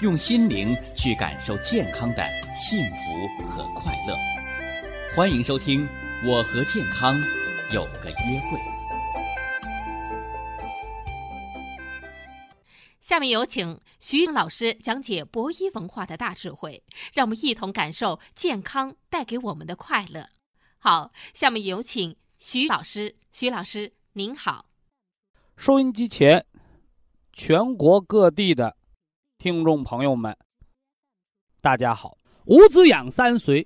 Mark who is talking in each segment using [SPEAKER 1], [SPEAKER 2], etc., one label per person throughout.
[SPEAKER 1] 用心灵去感受健康的幸福和快乐。欢迎收听《我和健康有个约会》。
[SPEAKER 2] 下面有请徐老师讲解博医文化的大智慧，让我们一同感受健康带给我们的快乐。好，下面有请徐老师。徐老师，您好。
[SPEAKER 3] 收音机前，全国各地的。听众朋友们，大家好！五子养三髓，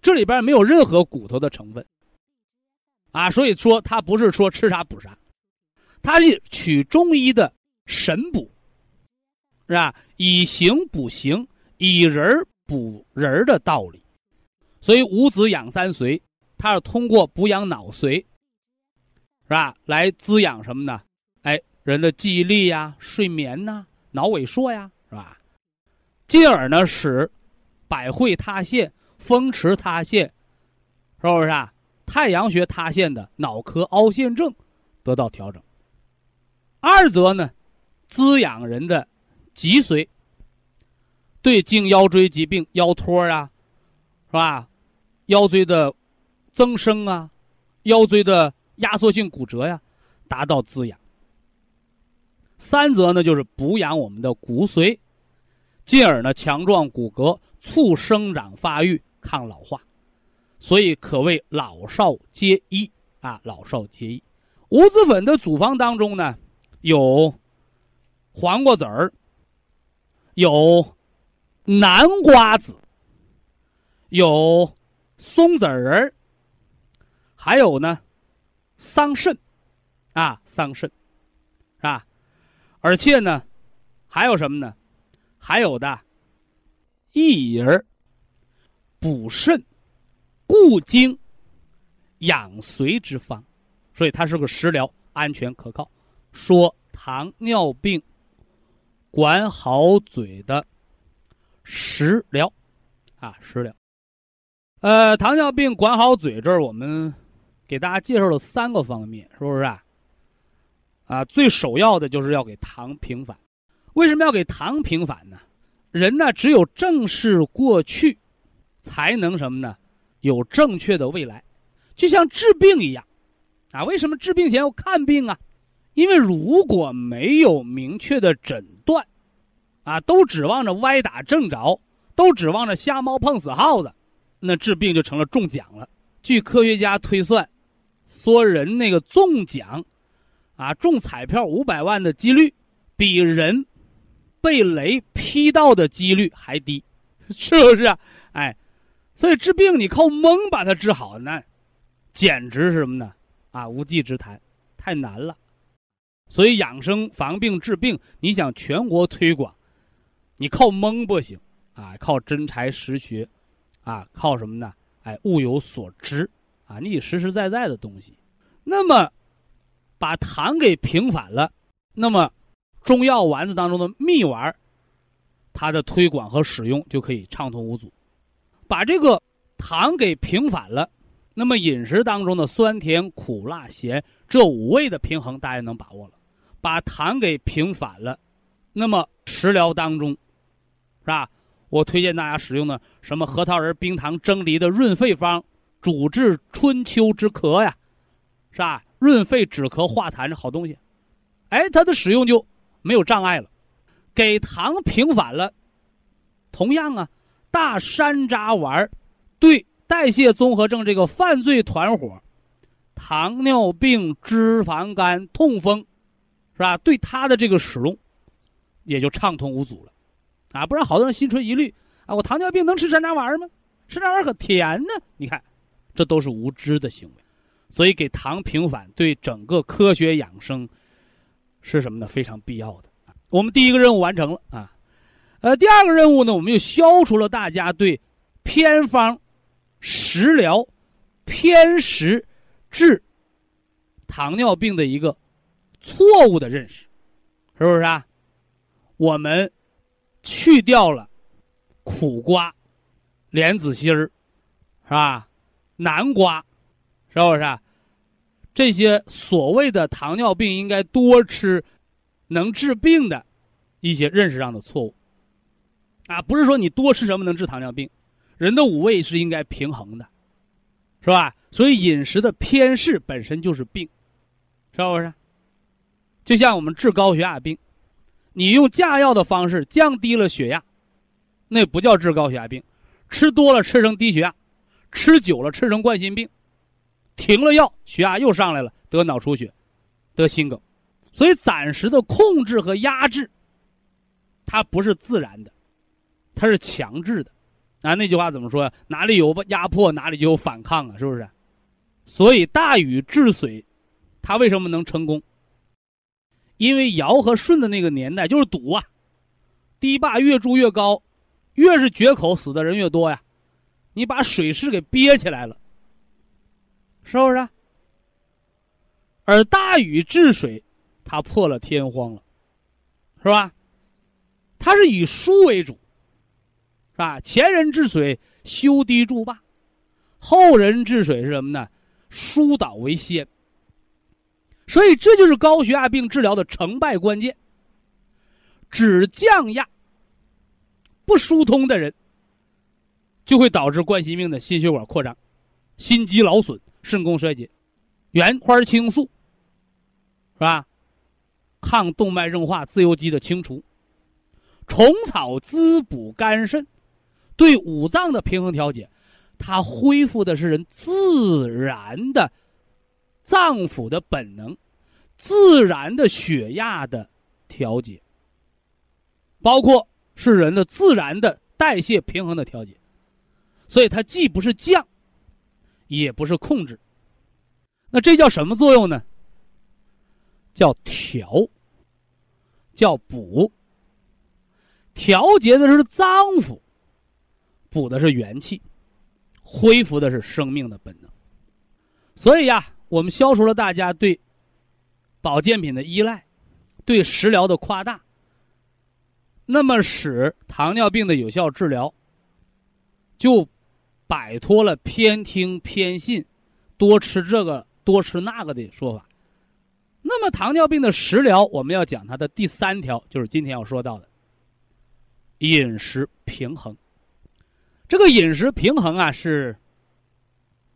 [SPEAKER 3] 这里边没有任何骨头的成分啊，所以说它不是说吃啥补啥，它是取中医的神补，是吧？以形补形，以人补人的道理。所以五子养三髓，它是通过补养脑髓，是吧？来滋养什么呢？哎，人的记忆力呀，睡眠呐。脑萎缩呀，是吧？进而呢，使百会塌陷、风池塌陷，是不是啊？太阳穴塌陷的脑壳凹陷症得到调整。二则呢，滋养人的脊髓，对颈腰椎疾病、腰托啊，是吧？腰椎的增生啊，腰椎的压缩性骨折呀，达到滋养。三则呢，就是补养我们的骨髓，进而呢强壮骨骼，促生长发育，抗老化，所以可谓老少皆宜啊！老少皆宜。五子粉的组方当中呢，有黄瓜籽儿，有南瓜子，有松子仁儿还有呢桑葚啊，桑葚，而且呢，还有什么呢？还有的薏仁补肾、固精、养髓之方，所以它是个食疗，安全可靠。说糖尿病管好嘴的食疗啊，食疗。呃，糖尿病管好嘴这儿，我们给大家介绍了三个方面，是不是啊？啊，最首要的就是要给糖平反。为什么要给糖平反呢？人呢，只有正视过去，才能什么呢？有正确的未来。就像治病一样，啊，为什么治病前要看病啊？因为如果没有明确的诊断，啊，都指望着歪打正着，都指望着瞎猫碰死耗子，那治病就成了中奖了。据科学家推算，说人那个中奖。啊，中彩票五百万的几率，比人被雷劈到的几率还低，是不是？啊哎，所以治病你靠蒙把它治好，那简直是什么呢？啊，无稽之谈，太难了。所以养生防病治病，你想全国推广，你靠蒙不行啊，靠真才实学，啊，靠什么呢？哎，物有所值啊，你得实实在在的东西。那么。把糖给平反了，那么中药丸子当中的蜜丸，它的推广和使用就可以畅通无阻。把这个糖给平反了，那么饮食当中的酸甜苦辣咸这五味的平衡大家能把握了。把糖给平反了，那么食疗当中，是吧？我推荐大家使用的什么核桃仁冰糖蒸梨的润肺方，主治春秋之咳呀，是吧？润肺止咳化痰是好东西，哎，它的使用就没有障碍了。给糖平反了，同样啊，大山楂丸对代谢综合症这个犯罪团伙，糖尿病、脂肪肝、痛风，是吧？对它的这个使用也就畅通无阻了，啊，不然好多人心存疑虑啊，我糖尿病能吃山楂丸吗？山楂丸可甜呢，你看，这都是无知的行为。所以给糖平反对整个科学养生是什么呢？非常必要的。我们第一个任务完成了啊，呃，第二个任务呢，我们又消除了大家对偏方、食疗、偏食治糖尿病的一个错误的认识，是不是啊？我们去掉了苦瓜、莲子心儿，是吧？南瓜，是不是？这些所谓的糖尿病应该多吃，能治病的一些认识上的错误。啊，不是说你多吃什么能治糖尿病，人的五味是应该平衡的，是吧？所以饮食的偏嗜本身就是病，是不是？就像我们治高血压病，你用降药的方式降低了血压，那不叫治高血压病，吃多了吃成低血压，吃久了吃成冠心病，停了药血压又上来了，得脑出血，得心梗，所以暂时的控制和压制，它不是自然的。它是强制的，啊，那句话怎么说呀？哪里有压迫，哪里就有反抗啊，是不是？所以大禹治水，他为什么能成功？因为尧和舜的那个年代就是堵啊，堤坝越筑越高，越是决口死的人越多呀，你把水势给憋起来了，是不是？而大禹治水，他破了天荒了，是吧？他是以疏为主。啊，前人治水修堤筑坝，后人治水是什么呢？疏导为先。所以这就是高血压病治疗的成败关键。只降压不疏通的人，就会导致冠心病的心血管扩张、心肌劳损、肾功衰竭。原花青素是吧？抗动脉硬化、自由基的清除，虫草滋补肝肾。对五脏的平衡调节，它恢复的是人自然的脏腑的本能，自然的血压的调节，包括是人的自然的代谢平衡的调节，所以它既不是降，也不是控制，那这叫什么作用呢？叫调，叫补，调节的是脏腑。补的是元气，恢复的是生命的本能。所以呀，我们消除了大家对保健品的依赖，对食疗的夸大，那么使糖尿病的有效治疗就摆脱了偏听偏信、多吃这个多吃那个的说法。那么糖尿病的食疗，我们要讲它的第三条，就是今天要说到的饮食平衡。这个饮食平衡啊，是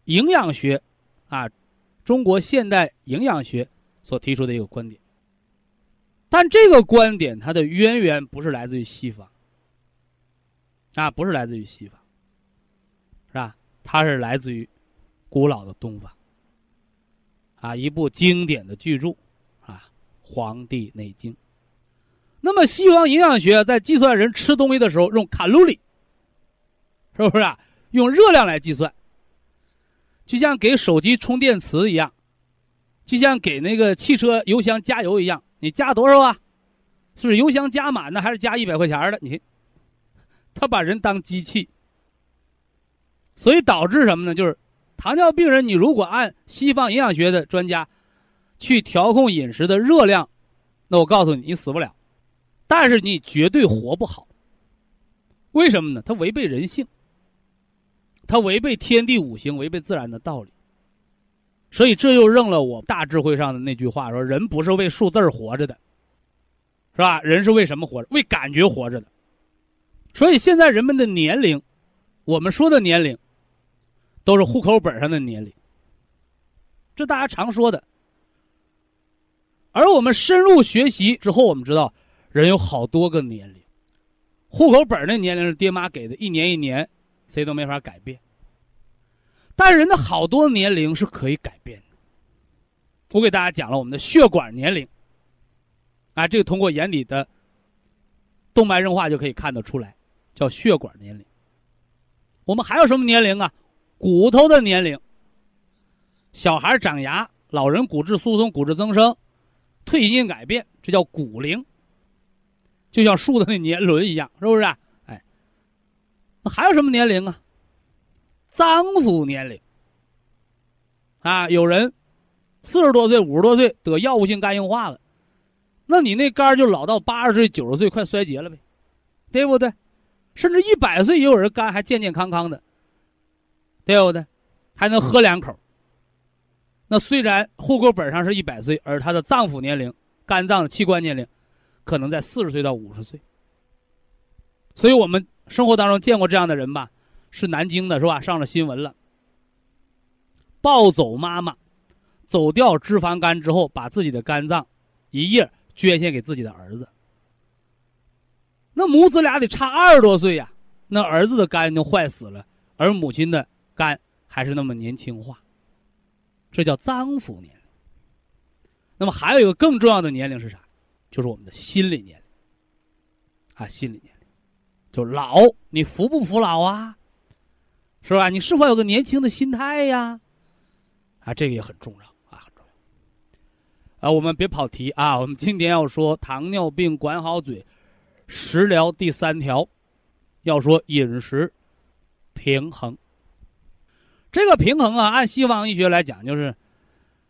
[SPEAKER 3] 营养学啊，中国现代营养学所提出的一个观点。但这个观点它的渊源不是来自于西方啊，不是来自于西方，是吧？它是来自于古老的东方啊，一部经典的巨著啊，《黄帝内经》。那么西方营养学在计算人吃东西的时候用卡路里。是不是啊？用热量来计算，就像给手机充电池一样，就像给那个汽车油箱加油一样。你加多少啊？是油箱加满呢，还是加一百块钱的？你，他把人当机器，所以导致什么呢？就是糖尿病人，你如果按西方营养学的专家去调控饮食的热量，那我告诉你，你死不了，但是你绝对活不好。为什么呢？它违背人性。它违背天地五行，违背自然的道理，所以这又认了我大智慧上的那句话：说人不是为数字活着的，是吧？人是为什么活着？为感觉活着的。所以现在人们的年龄，我们说的年龄，都是户口本上的年龄，这大家常说的。而我们深入学习之后，我们知道人有好多个年龄，户口本那年龄是爹妈给的，一年一年。谁都没法改变，但是人的好多年龄是可以改变的。我给大家讲了我们的血管年龄，啊，这个通过眼底的动脉硬化就可以看得出来，叫血管年龄。我们还有什么年龄啊？骨头的年龄。小孩长牙，老人骨质疏松、骨质增生、退行性改变，这叫骨龄。就像树的那年轮一样，是不是？哎，那还有什么年龄啊？脏腑年龄啊，有人四十多岁、五十多岁得药物性肝硬化了，那你那肝就老到八十岁、九十岁，快衰竭了呗，对不对？甚至一百岁也有人肝还健健康康的，对不对？还能喝两口。那虽然户口本上是一百岁，而他的脏腑年龄、肝脏的器官年龄，可能在四十岁到五十岁。所以我们生活当中见过这样的人吧？是南京的，是吧？上了新闻了。暴走妈妈，走掉脂肪肝之后，把自己的肝脏一夜捐献给自己的儿子。那母子俩得差二十多岁呀，那儿子的肝就坏死了，而母亲的肝还是那么年轻化。这叫脏腑年龄。那么还有一个更重要的年龄是啥？就是我们的心理年龄。啊，心理年龄，就老，你服不服老啊？是吧？你是否有个年轻的心态呀？啊，这个也很重要啊，很重要。啊，我们别跑题啊，我们今天要说糖尿病管好嘴。食疗第三条，要说饮食平衡。这个平衡啊，按西方医学来讲，就是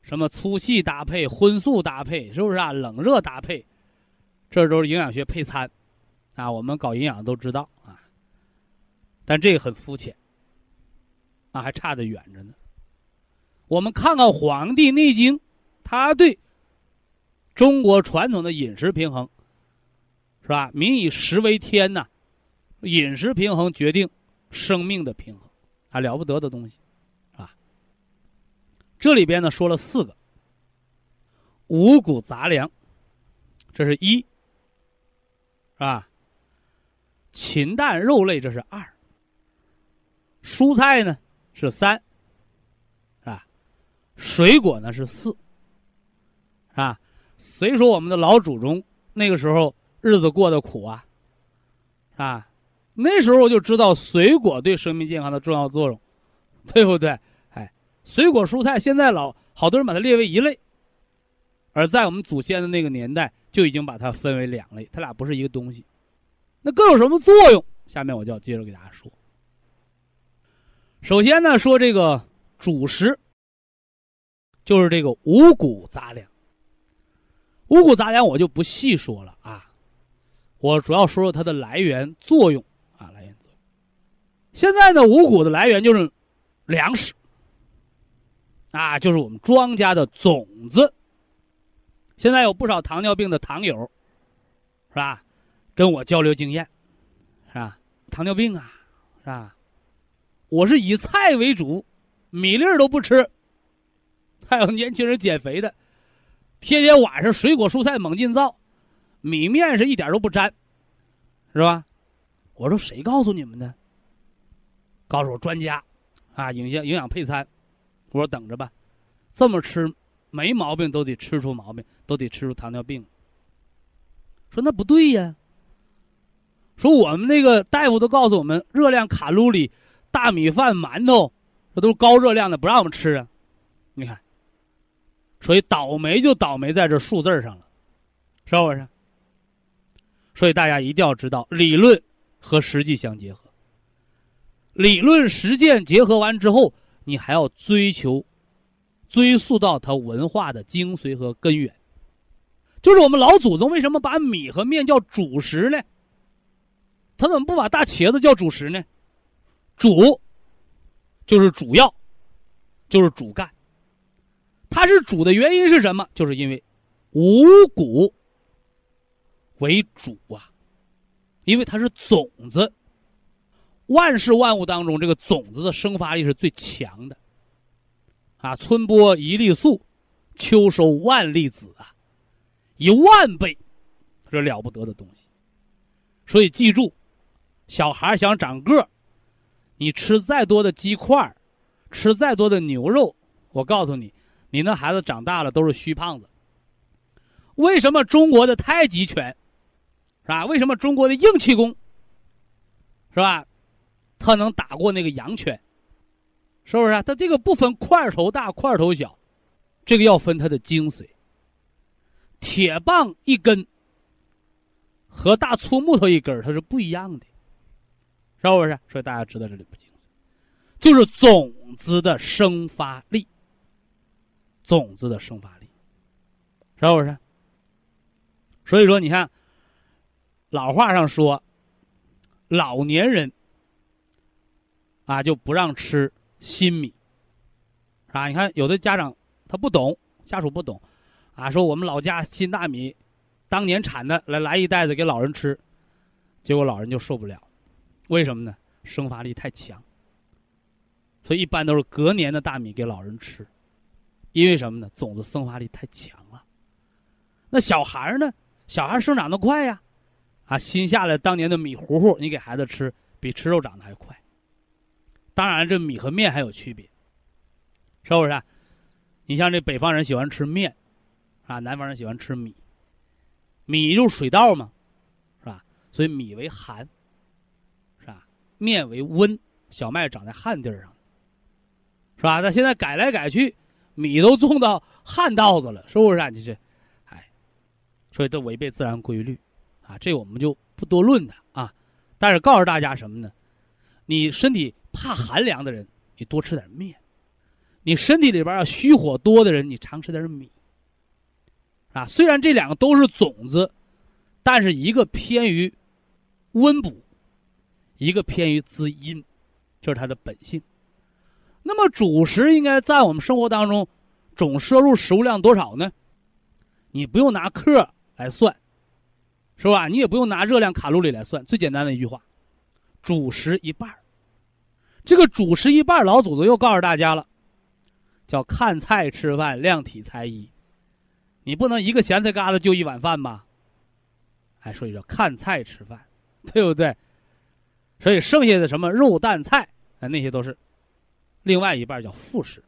[SPEAKER 3] 什么粗细搭配、荤素搭配，是不是啊？冷热搭配，这都是营养学配餐啊。我们搞营养都知道啊，但这个很肤浅，那还差得远着呢。我们看看《黄帝内经》，他对中国传统的饮食平衡。是吧？民以食为天呐，饮食平衡决定生命的平衡，啊了不得的东西，这里边呢说了四个五谷杂粮，这是一，是吧？禽蛋肉类这是二，蔬菜呢是三，是吧？水果呢是四，啊。所以说我们的老祖宗那个时候。日子过得苦啊，啊，那时候就知道水果对生命健康的重要作用，对不对？水果蔬菜现在老好多人把它列为一类，而在我们祖先的那个年代就已经把它分为两类，它俩不是一个东西。那各有什么作用？下面我就要接着给大家说。首先呢，说这个主食，就是这个五谷杂粮。五谷杂粮我就不细说了啊。我主要说说它的来源作用啊，来源作用。现在呢，五谷的来源就是粮食啊，就是我们庄家的种子。现在有不少糖尿病的糖友，是吧？跟我交流经验，是吧？糖尿病啊，是吧？我是以菜为主，米粒都不吃。还有年轻人减肥的，天天晚上水果蔬菜猛进造。米面是一点都不沾，是吧？我说谁告诉你们的？告诉我专家，啊，营养营养配餐。我说等着吧，这么吃没毛病都得吃出毛病，都得吃出糖尿病。说那不对呀。说我们那个大夫都告诉我们，热量卡路里，大米饭、馒头，这都是高热量的，不让我们吃啊。你看，所以倒霉就倒霉在这数字上了，是不是？所以大家一定要知道，理论和实际相结合。理论实践结合完之后，你还要追求、追溯到它文化的精髓和根源。就是我们老祖宗为什么把米和面叫主食呢？他怎么不把大茄子叫主食呢？主就是主要，就是主干。它是主的原因是什么？就是因为五谷。为主啊，因为它是种子。万事万物当中，这个种子的生发力是最强的。啊，春播一粒粟，秋收万粒子啊，一万倍，这了不得的东西。所以记住，小孩想长个你吃再多的鸡块吃再多的牛肉，我告诉你，你那孩子长大了都是虚胖子。为什么中国的太极拳？是吧？为什么中国的硬气功，是吧？他能打过那个羊拳，是不是？他这个不分块头大块头小，这个要分它的精髓。铁棒一根和大粗木头一根它是不一样的，是不是？所以大家知道这里不精髓，就是种子的生发力，种子的生发力，是不是？所以说，你看，老话上说，老年人啊就不让吃新米，啊，你看有的家长他不懂，家属不懂，啊，说我们老家新大米。当年产的来来一袋子给老人吃，结果老人就受不了，为什么呢？生发力太强。所以一般都是隔年的大米给老人吃，因为什么呢？种子生发力太强了。那小孩呢？小孩生长的快呀，啊，新下来当年的米糊糊，你给孩子吃，比吃肉长得还快。当然，这米和面还有区别，是不是？你像这北方人喜欢吃面，啊，南方人喜欢吃米。米就是水稻嘛，是吧？所以米为寒，是吧？面为温，小麦长在旱地上，是吧？那现在改来改去，米都种到旱稻子了，是不是？啊？就是，哎，所以这违背自然规律，啊，这我们就不多论它啊。但是告诉大家什么呢？你身体怕寒凉的人，你多吃点面；你身体里边要虚火多的人，你常吃点米。啊，虽然这两个都是种子，但是一个偏于温补，一个偏于滋阴，这是它的本性。那么主食应该在我们生活当中总摄入食物量多少呢？你不用拿克来算，是吧？你也不用拿热量卡路里来算，最简单的一句话，主食一半这个主食一半老祖宗又告诉大家了，叫看菜吃饭，量体裁衣。你不能一个咸菜疙瘩就一碗饭吧？哎，所以说看菜吃饭，对不对？所以剩下的什么肉蛋菜，哎，那些都是另外一半叫副食。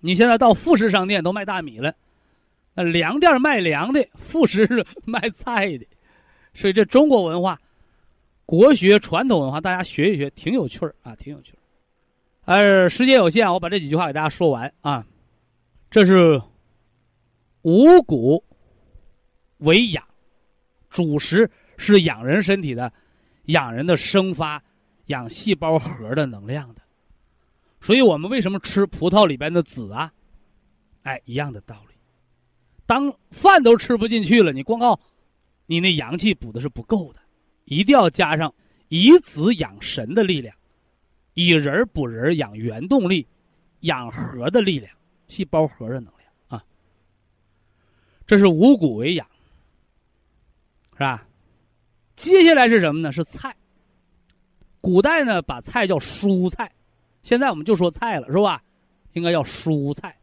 [SPEAKER 3] 你现在到副食商店都卖大米了，那粮店卖粮的，副食是卖菜的。所以这中国文化、国学、传统文化，大家学一学，挺有趣儿啊，挺有趣儿。呃，时间有限，我把这几句话给大家说完啊。这是。五谷为养，主食是养人身体的，养人的生发，养细胞核的能量的。所以我们为什么吃葡萄里边的籽啊？哎，一样的道理。当饭都吃不进去了，你光靠你那阳气补的是不够的，一定要加上以子养神的力量，以人补人，养原动力，养核的力量，细胞核的能量啊。这是五谷为养，是吧？接下来是什么呢？是菜。古代呢，把菜叫蔬菜，现在我们就说菜了，是吧？应该叫蔬菜。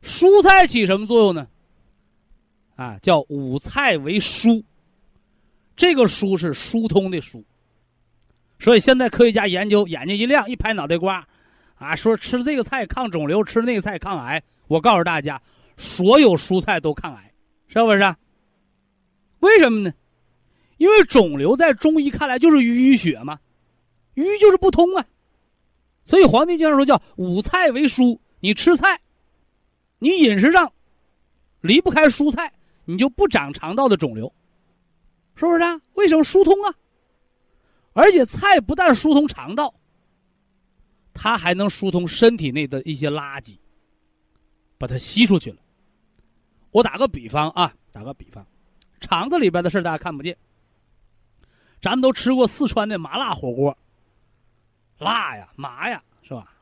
[SPEAKER 3] 蔬菜起什么作用呢？啊，叫五菜为蔬。这个疏是疏通的疏。所以现在科学家研究，眼睛一亮，一拍脑袋瓜，啊，说吃这个菜抗肿瘤，吃那个菜抗癌。我告诉大家。所有蔬菜都抗癌，是不是？为什么呢？因为肿瘤在中医看来就是淤血嘛，淤就是不通啊。所以《黄帝经》上说叫五菜为蔬，你吃菜，你饮食上离不开蔬菜，你就不长肠道的肿瘤，是不是啊？为什么疏通啊？而且菜不但疏通肠道，它还能疏通身体内的一些垃圾，把它吸出去了。我打个比方啊，打个比方，肠子里边的事大家看不见。咱们都吃过四川的麻辣火锅，辣呀麻呀，是吧？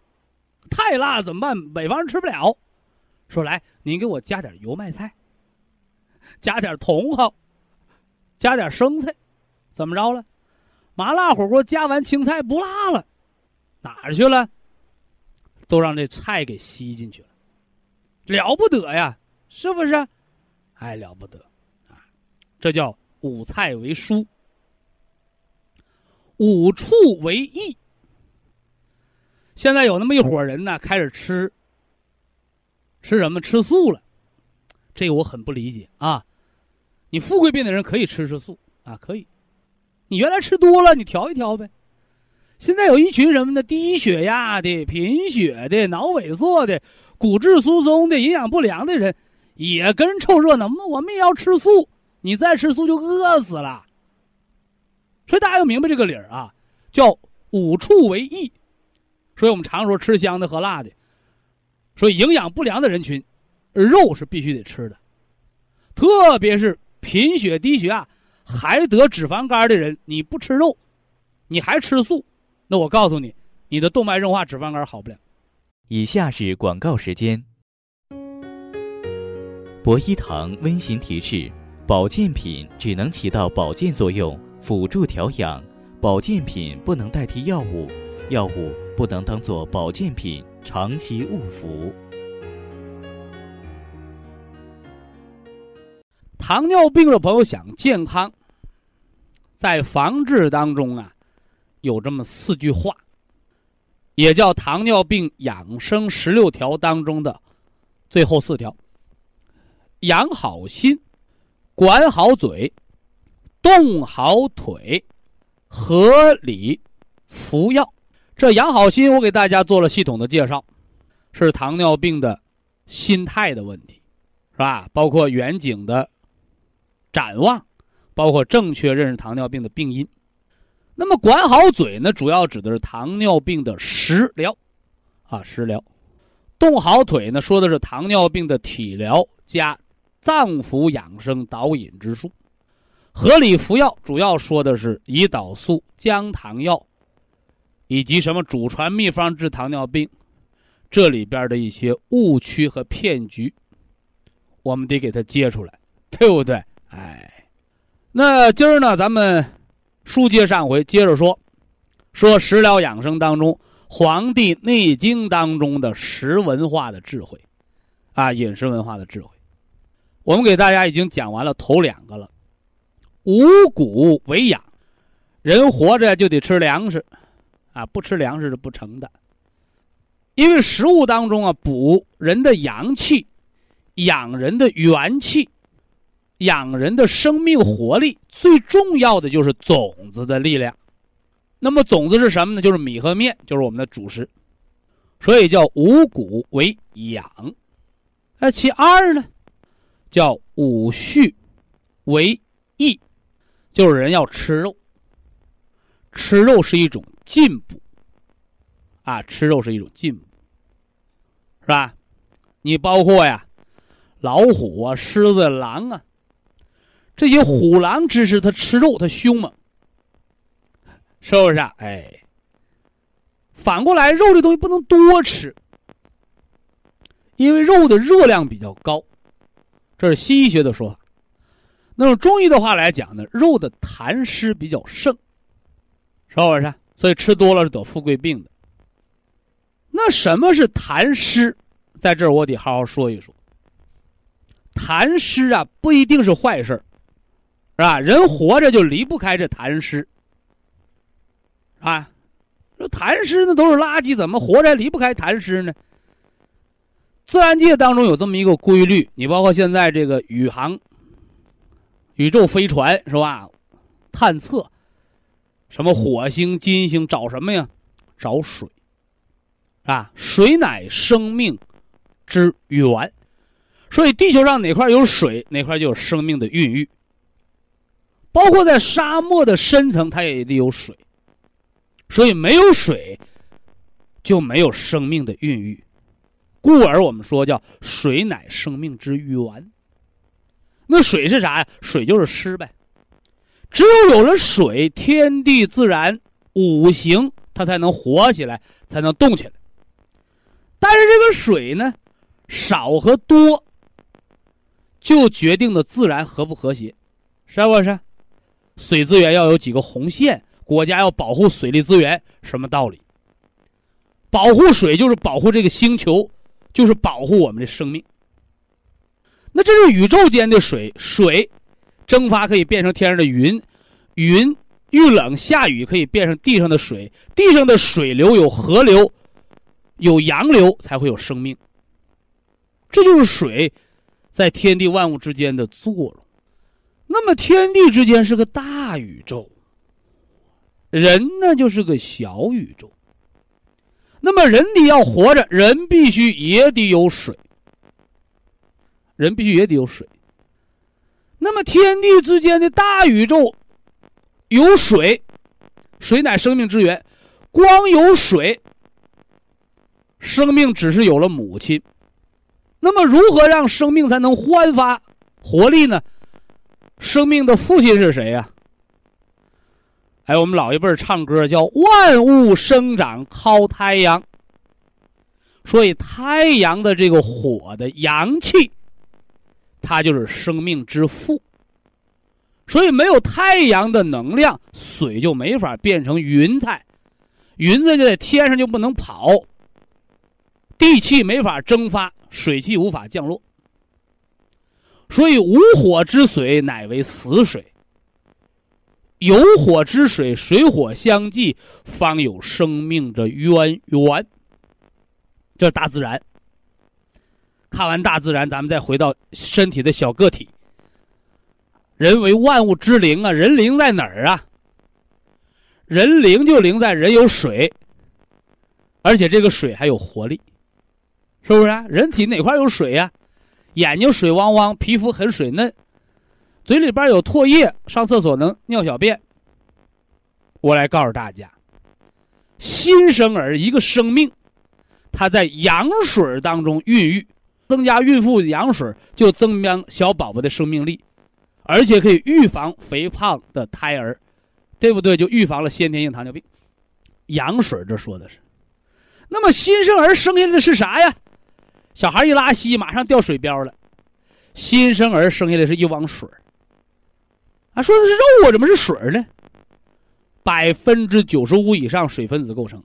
[SPEAKER 3] 太辣怎么办？北方人吃不了。说来，您给我加点油麦菜，加点茼蒿，加点生菜，怎么着了？麻辣火锅加完青菜不辣了，哪儿去了？都让这菜给吸进去了，了不得呀！是不是？哎，了不得啊！这叫五菜为蔬，五畜为益。现在有那么一伙人呢，开始吃吃什么？吃素了。这个我很不理解啊！你富贵病的人可以吃吃素啊，可以。你原来吃多了，你调一调呗。现在有一群什么呢？低血压的、贫血的、脑萎缩的、骨质疏松的、营养不良的人。也跟凑热闹，我们也要吃素，你再吃素就饿死了。所以大家要明白这个理儿啊，叫五畜为益。所以我们常说吃香的喝辣的，所以营养不良的人群，肉是必须得吃的，特别是贫血低血压还得脂肪肝的人，你不吃肉，你还吃素，那我告诉你，你的动脉硬化、脂肪肝好不了。
[SPEAKER 1] 以下是广告时间。博一堂温馨提示：保健品只能起到保健作用。辅助调养，保健品不能代替药物，药物不能当做保健品长期误服。
[SPEAKER 3] 糖尿病的朋友想健康，在防治当中啊，有这么四句话，也叫糖尿病养生十六条当中的最后四条：养好心，管好嘴。动好腿，合理服药。这养好心，我给大家做了系统的介绍，是糖尿病的心态的问题，是吧？包括远景的展望，包括正确认识糖尿病的病因。那么管好嘴呢，主要指的是糖尿病的食疗，啊，食疗。动好腿呢，说的是糖尿病的体疗加脏腑养生导引之术。合理服药主要说的是胰岛素降糖药，以及什么祖传秘方治糖尿病，这里边的一些误区和骗局，我们得给它揭出来，对不对？哎，那今儿呢，咱们书接上回，接着说，说食疗养生当中，《黄帝内经》当中的食文化的智慧，啊，饮食文化的智慧，我们给大家已经讲完了头两个了。五谷为养，人活着就得吃粮食，啊，不吃粮食是不成的。因为食物当中啊，补人的阳气，养人的元气，养人的生命活力，最重要的就是种子的力量。那么种子是什么呢？就是米和面，就是我们的主食，所以叫五谷为养。那其二呢，叫五畜为益。就是人要吃肉，吃肉是一种进步，啊，吃肉是一种进步，是吧？你包括呀，老虎啊、狮子、狼啊，这些虎狼之师，它吃肉，它凶猛，是不是啊？哎，反过来，肉这东西不能多吃，因为肉的热量比较高，这是西医学的说法。那么中医的话来讲呢，肉的痰湿比较盛，是不是？所以吃多了是得富贵病的。那什么是痰湿？在这儿我得好好说一说。痰湿啊，不一定是坏事儿是吧？人活着就离不开这痰湿，啊，说痰湿那都是垃圾，怎么活着离不开痰湿呢？自然界当中有这么一个规律，你包括现在这个宇航。宇宙飞船是吧？探测什么火星、金星找什么呀？找水啊！水乃生命之源，所以地球上哪块有水，哪块就有生命的孕育。包括在沙漠的深层，它也得有水，所以没有水就没有生命的孕育。故而我们说叫水乃生命之源。那水是啥呀？水就是湿呗。只有有了水，天地自然五行它才能活起来，才能动起来。但是这个水呢，少和多，就决定了自然和不和谐，是不是？水资源要有几个红线，国家要保护水利资源，什么道理？保护水就是保护这个星球，就是保护我们的生命。那这是宇宙间的水，水蒸发可以变成天上的云，云遇冷下雨可以变成地上的水，地上的水流有河流，有洋流才会有生命。这就是水在天地万物之间的作用。那么天地之间是个大宇宙，人呢就是个小宇宙。那么人得要活着，人必须也得有水。人必须也得有水，那么天地之间的大宇宙有水，水乃生命之源，光有水，生命只是有了母亲。那么如何让生命才能焕发活力呢？生命的父亲是谁呀？哎，我们老一辈唱歌叫“万物生长靠太阳”，所以太阳的这个火的阳气，它就是生命之父。所以没有太阳的能量，水就没法变成云彩，云彩就在天上就不能跑，地气没法蒸发，水气无法降落。所以无火之水乃为死水。有火之水，水火相济，方有生命的渊源。这是大自然。看完大自然，咱们再回到身体的小个体。人为万物之灵啊，人灵在哪儿啊？人灵就灵在人有水，而且这个水还有活力，是不是？啊人体哪块有水呀？眼睛水汪汪，皮肤很水嫩。嘴里边有唾液，上厕所能尿小便。我来告诉大家，新生儿一个生命，它在羊水当中孕育，增加孕妇羊水，就增加小宝宝的生命力，而且可以预防肥胖的胎儿，对不对？就预防了先天性糖尿病。羊水这说的是，那么新生儿生下来的是啥呀？小孩一拉稀，马上掉水膘了。新生儿生下来是一汪水啊，说的是肉啊，怎么是水呢？百分之九十五以上水分子构成。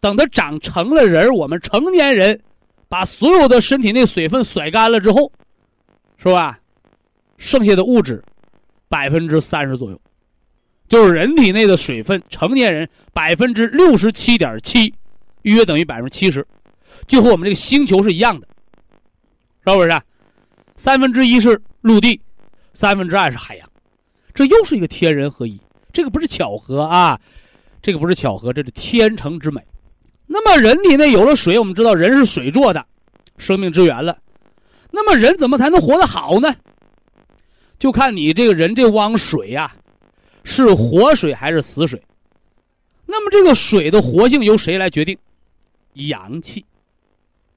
[SPEAKER 3] 等它长成了人，我们成年人把所有的身体内水分甩干了之后，是吧？剩下的物质百分之三十左右，就是人体内的水分。成年人百分之六十七点七，约等于百分之七十，就和我们这个星球是一样的，是不是？三分之一是陆地，三分之二是海洋，这又是一个天人合一。这个不是巧合啊，这个不是巧合，这是天成之美。那么人体内有了水，我们知道人是水做的，生命之源了。那么人怎么才能活得好呢？就看你这个人这汪水呀，是活水还是死水。那么这个水的活性由谁来决定？阳气。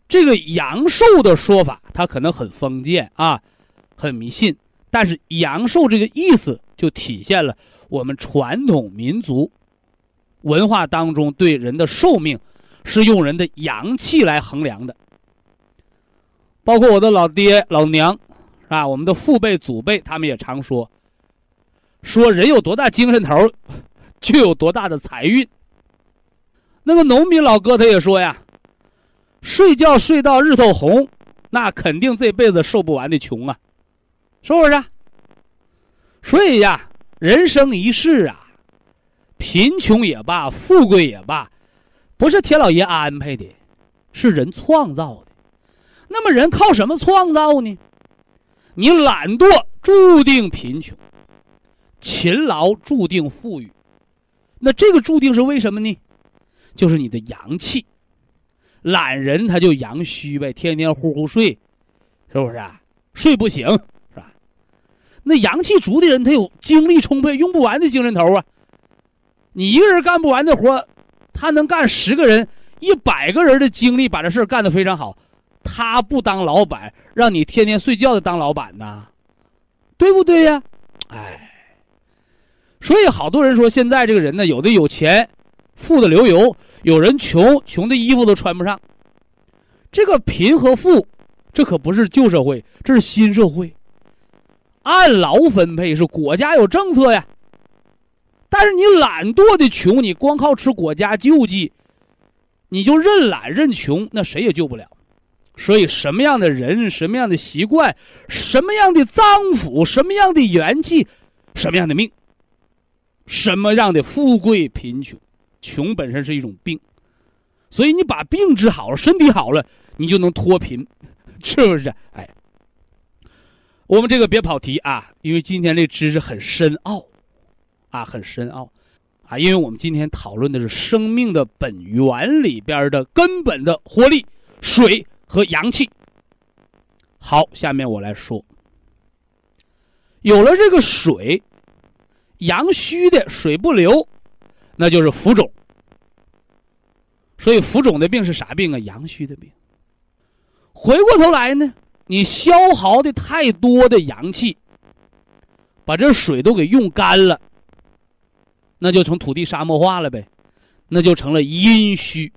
[SPEAKER 3] 这个阳寿的说法，它可能很封建啊，很迷信。但是阳寿这个意思，就体现了我们传统民族文化当中对人的寿命是用人的阳气来衡量的。包括我的老爹老娘，是吧？我们的父辈祖辈，他们也常说，说人有多大精神头，就有多大的财运。那个农民老哥他也说呀。睡觉睡到日头红，那肯定这辈子受不完的穷啊，是不是？所以呀，人生一世啊，贫穷也罢，富贵也罢，不是天老爷安排的，是人创造的。那么人靠什么创造呢？你懒惰注定贫穷，勤劳注定富裕。那这个注定是为什么呢？就是你的阳气。懒人他就阳虚呗，天天呼呼睡，是不是啊？睡不醒是吧？那阳气足的人，他有精力充沛、用不完的精神头啊。你一个人干不完的活，他能干十个人、一百个人的精力把这事干得非常好。他不当老板，让你天天睡觉的当老板呢，对不对呀？哎，所以好多人说现在这个人呢，有的有钱，富的流油。有人穷，穷的衣服都穿不上。这个贫和富，这可不是旧社会，这是新社会。按劳分配是国家有政策呀。但是你懒惰的穷，你光靠吃国家救济，你就认懒认穷，那谁也救不了。所以什么样的人，什么样的习惯，什么样的脏腑，什么样的元气，什么样的命，什么样的富贵贫穷。穷本身是一种病，所以你把病治好了，身体好了，你就能脱贫，是不是？哎，我们这个别跑题啊，因为今天这知识很深奥，啊，很深奥，啊，因为我们今天讨论的是生命的本源里边的根本的活力，水和阳气。好，下面我来说，有了这个水，阳虚的水不流，那就是浮肿。所以浮肿的病是啥病啊？阳虚的病。回过头来呢，你消耗的太多的阳气，把这水都给用干了，那就成土地沙漠化了呗，那就成了阴虚。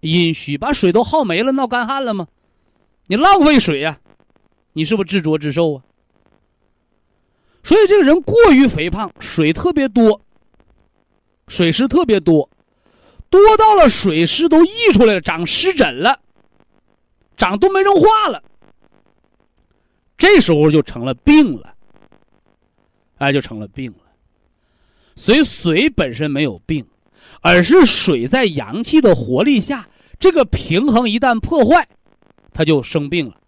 [SPEAKER 3] 阴虚把水都耗没了，闹干旱了吗？你浪费水呀，你是不是自作自受啊？所以这个人过于肥胖，水特别多，水湿特别多，多到了水湿都溢出来了，长湿疹了，长冬梅症化了，这时候就成了病了，哎，就成了病了。所以水本身没有病，而是水在阳气的活力下，这个平衡一旦破坏，它就生病了。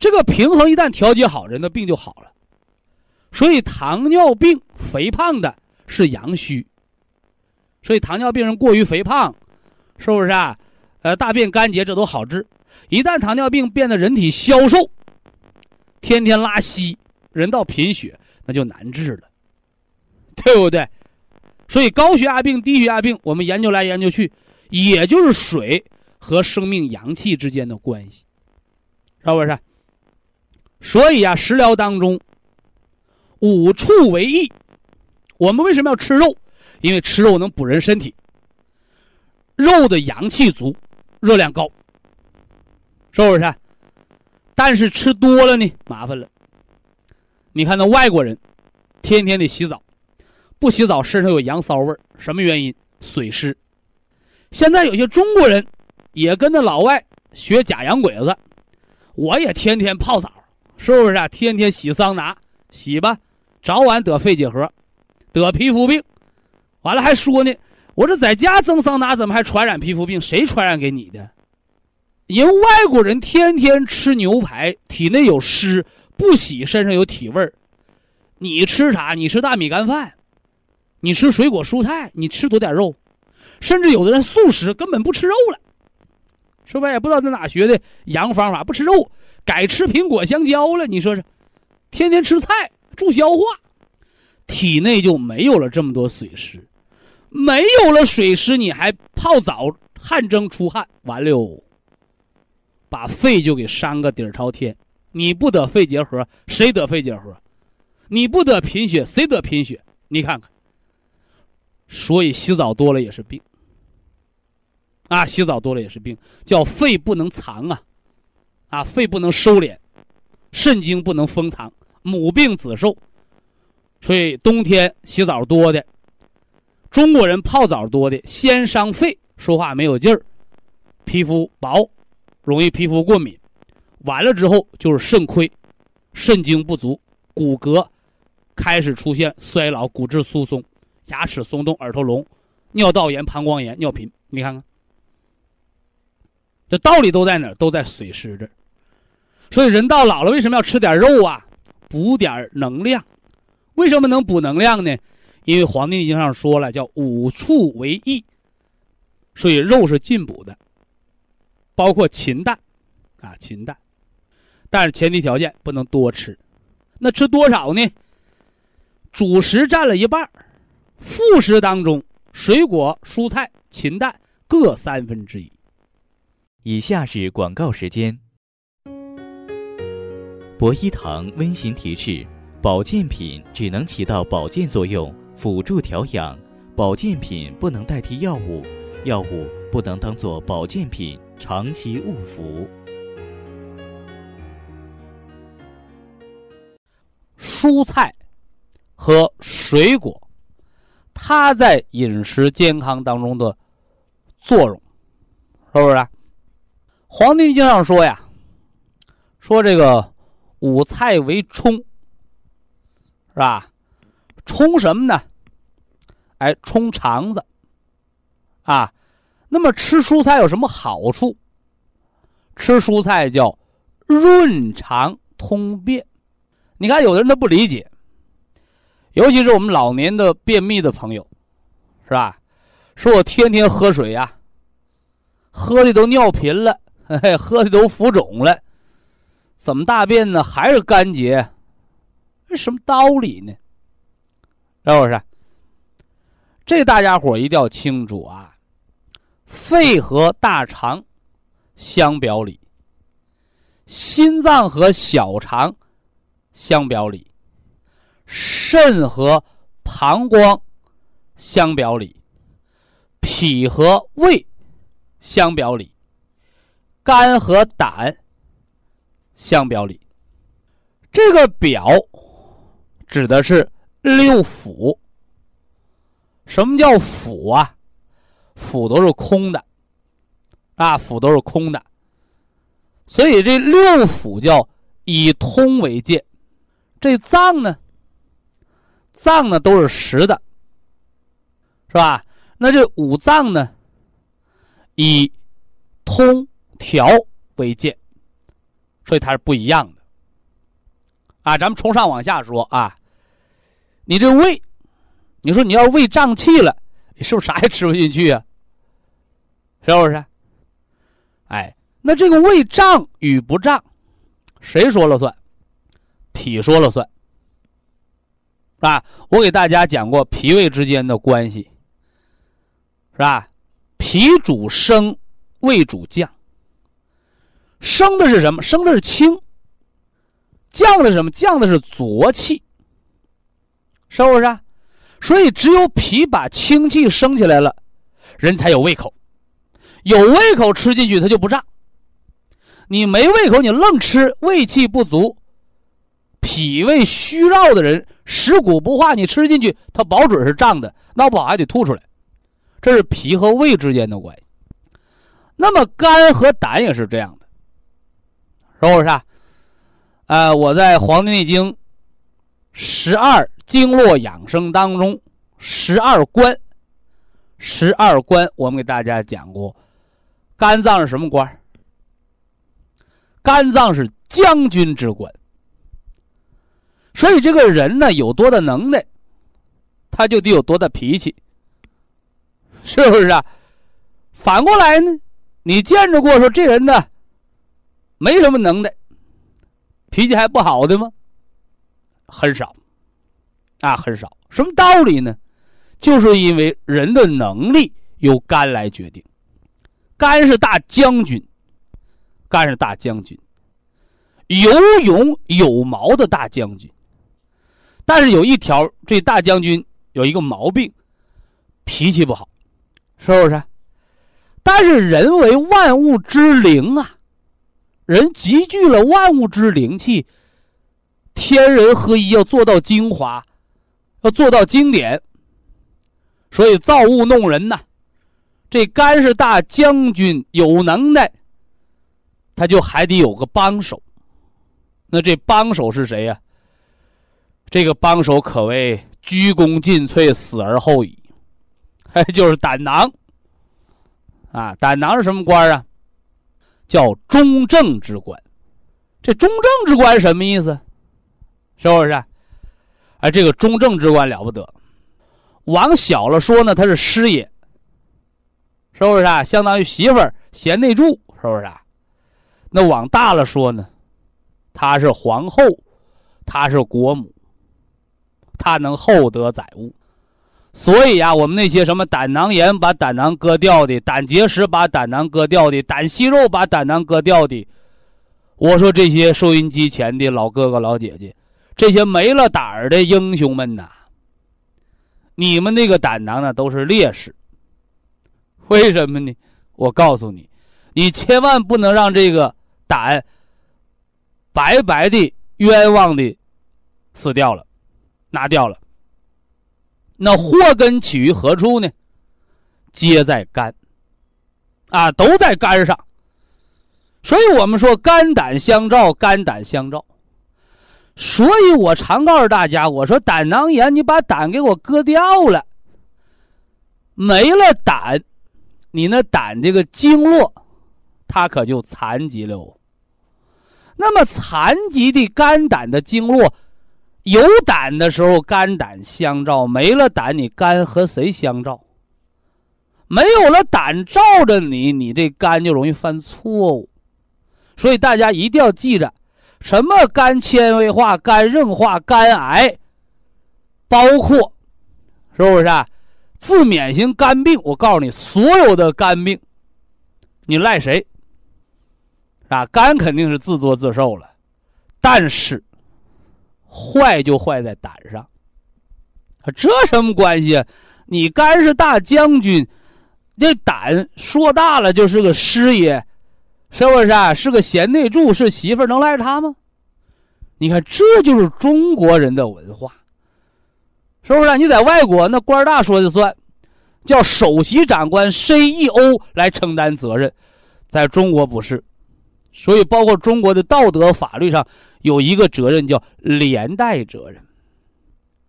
[SPEAKER 3] 这个平衡一旦调节好，人的病就好了。所以糖尿病肥胖的是阳虚，所以糖尿病人过于肥胖，是不是啊？呃，大便干结这都好治，一旦糖尿病变得人体消瘦，天天拉稀，人到贫血，那就难治了，对不对？所以高血压病、低血压病，我们研究来研究去，也就是水和生命阳气之间的关系，是不是？所以啊，食疗当中。五畜为益，我们为什么要吃肉？因为吃肉能补人身体。肉的阳气足，热量高，是不是？但是吃多了呢，麻烦了。你看那外国人，天天得洗澡，不洗澡身上有羊骚味什么原因？水湿。现在有些中国人也跟着老外学假洋鬼子，我也天天泡澡，是不是？天天洗桑拿，洗吧。早晚得肺结核，得皮肤病，完了还说呢。我这在家蒸桑拿，怎么还传染皮肤病？谁传染给你的？人外国人天天吃牛排，体内有湿，不洗身上有体味儿。你吃啥？你吃大米干饭，你吃水果蔬菜，你吃多点肉，甚至有的人素食根本不吃肉了，是不是？也不知道在哪学的洋方法，不吃肉，改吃苹果香蕉了。你说是？天天吃菜。助消化，体内就没有了这么多水湿，没有了水湿，你还泡澡汗蒸出汗，完了，把肺就给伤个底儿朝天。你不得肺结核，谁得肺结核？你不得贫血，谁得贫血？你看看。所以洗澡多了也是病，啊，洗澡多了也是病，叫肺不能藏啊，啊，肺不能收敛，肾经不能封藏。母病子受，所以冬天洗澡多的，中国人泡澡多的，先伤肺，说话没有劲儿，皮肤薄，容易皮肤过敏，完了之后就是肾亏，肾精不足，骨骼开始出现衰老，骨质疏松，牙齿松动，耳朵聋，尿道炎、膀胱炎、尿频，你看看，这道理都在哪儿？都在水湿这儿。所以人到老了，为什么要吃点肉啊？补点能量，为什么能补能量呢？因为《黄帝内经》上说了，叫五畜为益，所以肉是进补的，包括禽蛋，啊，禽蛋，但是前提条件不能多吃。那吃多少呢？主食占了一半，副食当中水果、蔬菜、禽蛋各三分之一。
[SPEAKER 1] 以下是广告时间。博一堂温馨提示：保健品只能起到保健作用，辅助调养；保健品不能代替药物，药物不能当做保健品长期误服。
[SPEAKER 3] 蔬菜和水果，它在饮食健康当中的作用，是不是？《黄帝经》上说呀，说这个。五菜为充，是吧？充什么呢？哎，冲肠子，啊。那么吃蔬菜有什么好处？吃蔬菜叫润肠通便。你看，有的人他不理解，尤其是我们老年的便秘的朋友，是吧？说我天天喝水呀，喝的都尿频了，嘿嘿，喝的都浮肿了。怎么大便呢？还是干结，这什么道理呢？是不是？这大家伙一定要清楚啊！肺和大肠相表里，心脏和小肠相表里，肾和膀胱相表里，脾和胃相表里，肝和胆相表里。这个表指的是六腑。什么叫腑啊？腑都是空的，啊，腑都是空的。所以这六腑叫以通为界。这脏呢，脏呢都是实的，是吧？那这五脏呢，以通调为界，所以它是不一样的。啊，咱们从上往下说啊，你这胃。你说你要胃胀气了，你是不是啥也吃不进去啊？是不是？哎，那这个胃胀与不胀，谁说了算？脾说了算。啊，我给大家讲过脾胃之间的关系，是吧？脾主升，胃主降。升的是什么？升的是清。降的是什么？降的是浊气。是不是？所以，只有脾把清气升起来了，人才有胃口。有胃口吃进去，它就不胀。你没胃口，你愣吃，胃气不足，脾胃虚弱的人，食谷不化，你吃进去，它保准是胀的，闹不好还得吐出来。这是脾和胃之间的关系。那么，肝和胆也是这样的，是不是啊？啊，我在《黄帝内经》十二。经络养生当中，十二关，十二关，我们给大家讲过，肝脏是什么官？肝脏是将军之官。所以这个人呢，有多大能耐，他就得有多大脾气，是不是啊？反过来呢，你见着过说这人呢，没什么能耐，脾气还不好的吗？很少。啊，很少。什么道理呢？就是因为人的能力由肝来决定，肝是大将军，肝是大将军，有勇有谋的大将军。但是有一条，这大将军有一个毛病，脾气不好，是不是？但是人为万物之灵啊，人集聚了万物之灵气，天人合一，要做到精华。要做到经典，所以造物弄人呐。这肝是大将军，有能耐，他就还得有个帮手。那这帮手是谁呀？这个帮手可谓鞠躬尽瘁，死而后已。哎，就是胆囊啊！胆囊是什么官啊？叫中正之官。这中正之官什么意思？是不是？哎，这个中正之官了不得，往小了说呢，他是师爷，是不是啊？相当于媳妇贤内助，是不是啊？那往大了说呢，他是皇后，他是国母，他能厚德载物。所以呀，我们那些什么胆囊炎把胆囊割掉的，胆结石把胆囊割掉的，胆息肉把胆囊割掉的，我说这些收音机前的老哥哥老姐姐。这些没了胆儿的英雄们呐，你们那个胆囊呢都是烈士。为什么呢？我告诉你，你千万不能让这个胆白白的、冤枉的死掉了，拿掉了。那祸根起于何处呢？皆在肝啊，都在肝上。所以我们说肝胆相照，肝胆相照。所以我常告诉大家，我说胆囊炎，你把胆给我割掉了，没了胆，你那胆这个经络，它可就残疾了。那么残疾的肝胆的经络，有胆的时候肝胆相照，没了胆，你肝和谁相照？没有了胆照着你，你这肝就容易犯错误。所以大家一定要记着。什么肝纤维化、肝硬化、肝癌，包括是不是啊？自免型肝病，我告诉你，所有的肝病，你赖谁？啊，肝肯定是自作自受了，但是坏就坏在胆上。这什么关系啊？你肝是大将军，那胆说大了就是个师爷，是不是啊？是个贤内助，是媳妇儿，能赖着他吗？你看，这就是中国人的文化，是不是？你在外国，那官大说的算，叫首席长官 CEO 来承担责任，在中国不是。所以，包括中国的道德法律上有一个责任叫连带责任，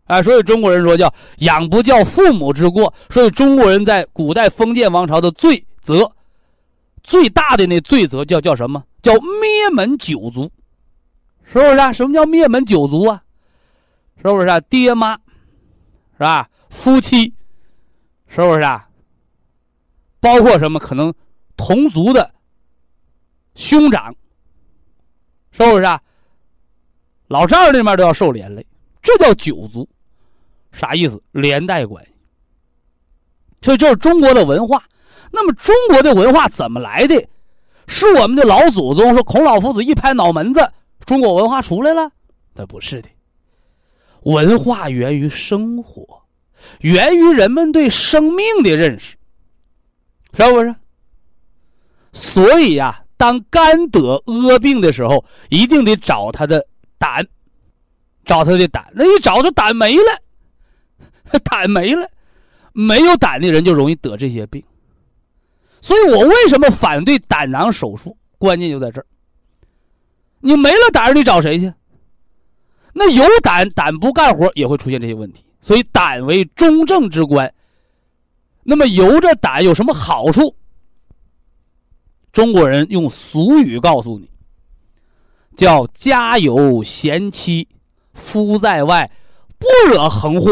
[SPEAKER 3] 啊，所以中国人说叫养不教，父母之过。所以中国人在古代封建王朝的罪责，最大的那罪责叫叫什么？叫灭门九族，是不是啊？什么叫灭门九族啊？是不是啊？爹妈，是吧？夫妻，是不是啊？包括什么？可能同族的。兄长，是不是啊？老丈人那边都要受连累，这叫九族，啥意思？连带关系。所以这是中国的文化。那么中国的文化怎么来的？是我们的老祖宗说孔老夫子一拍脑门子，中国文化出来了？那不是的。文化源于生活，源于人们对生命的认识，是不是？所以呀。当肝得恶病的时候，一定得找他的胆，找他的胆。那一找，就胆没了，胆没了，没有胆的人就容易得这些病。所以我为什么反对胆囊手术？关键就在这儿。你没了胆，你找谁去？那有胆，胆不干活也会出现这些问题。所以胆为中正之官。那么由着胆有什么好处？中国人用俗语告诉你，叫“家有贤妻，夫在外，不惹横祸”，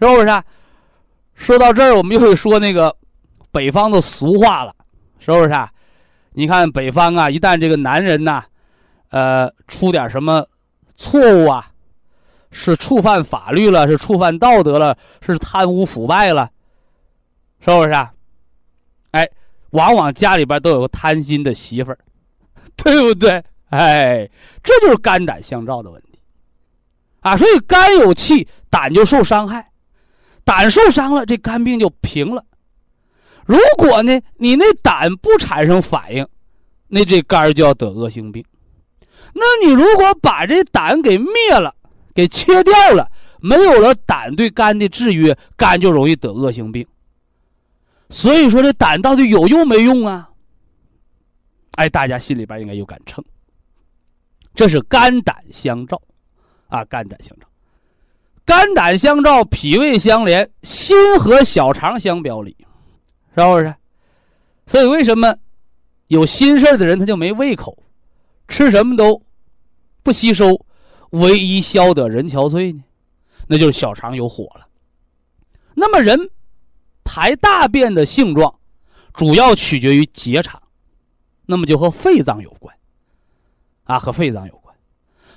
[SPEAKER 3] 是不是？啊说到这儿，我们就会说那个北方的俗话了，是不是啊？你看北方啊，一旦这个男人呐，呃，出点什么错误啊，是触犯法律了，是触犯道德了，是贪污腐败了，是不是啊？哎。往往家里边都有个贪心的媳妇儿，对不对？哎，这就是肝胆相照的问题啊！所以肝有气，胆就受伤害，胆受伤了，这肝病就平了。如果呢，你那胆不产生反应，那这肝就要得恶性病。那你如果把这胆给灭了，给切掉了，没有了胆对肝的制约，肝就容易得恶性病。所以说，这胆到底有用没用啊？哎，大家心里边应该有杆秤。这是肝胆相照，啊，肝胆相照，肝胆相照，脾胃相连，心和小肠相表里，是不是？所以为什么有心事的人他就没胃口，吃什么都不吸收，唯一消得人憔悴呢？那就是小肠有火了。那么人。排大便的性状，主要取决于结肠，那么就和肺脏有关，啊，和肺脏有关。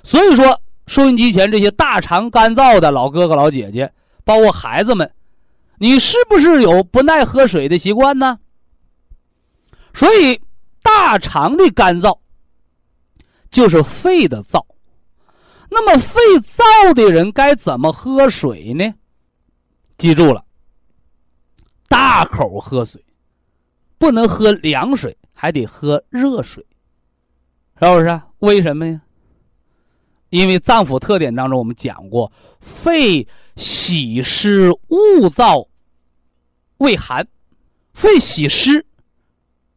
[SPEAKER 3] 所以说，收音机前这些大肠干燥的老哥哥老姐姐，包括孩子们，你是不是有不耐喝水的习惯呢？所以，大肠的干燥就是肺的燥。那么，肺燥的人该怎么喝水呢？记住了。大口喝水，不能喝凉水，还得喝热水，是不是？为什么呀？因为脏腑特点当中我们讲过，肺喜湿恶燥，胃寒，肺喜湿，是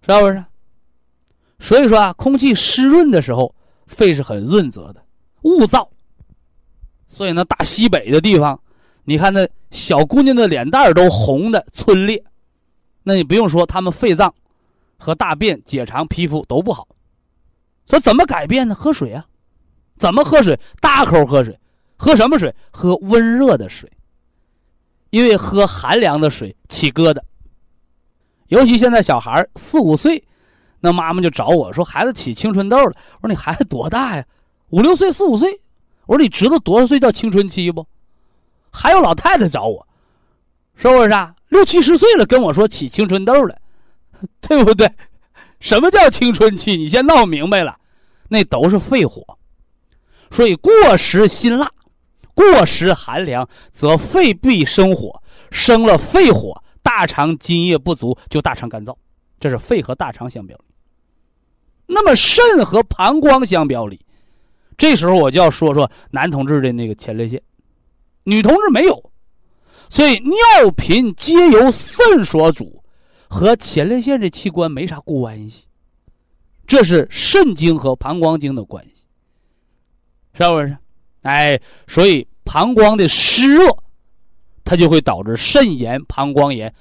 [SPEAKER 3] 不是？所以说啊，空气湿润的时候，肺是很润泽的。恶燥，所以呢，大西北的地方。你看那小姑娘的脸蛋都红的皴裂，那你不用说，她们肺脏和大便、结肠、皮肤都不好。说怎么改变呢？喝水啊，怎么喝水？大口喝水，喝什么水？喝温热的水，因为喝寒凉的水起疙瘩。尤其现在小孩四五岁，那妈妈就找我说：“孩子起青春痘了。”我说：“你孩子多大呀？五六岁、四五岁？”我说：“你知道多少岁叫青春期不？”还有老太太找我，是不是啊？六七十岁了跟我说起青春痘了，对不对？什么叫青春期？你先闹明白了，那都是肺火。所以过食辛辣，过食寒凉，则肺必生火，生了肺火，大肠津液不足，就大肠干燥。这是肺和大肠相表里。那么肾和膀胱相表里，这时候我就要说说男同志的那个前列腺，女同志没有，所以尿频皆由肾所主，和前列腺这器官没啥关系。这是肾经和膀胱经的关系。是不是？哎，所以膀胱的湿热，它就会导致肾炎、膀胱炎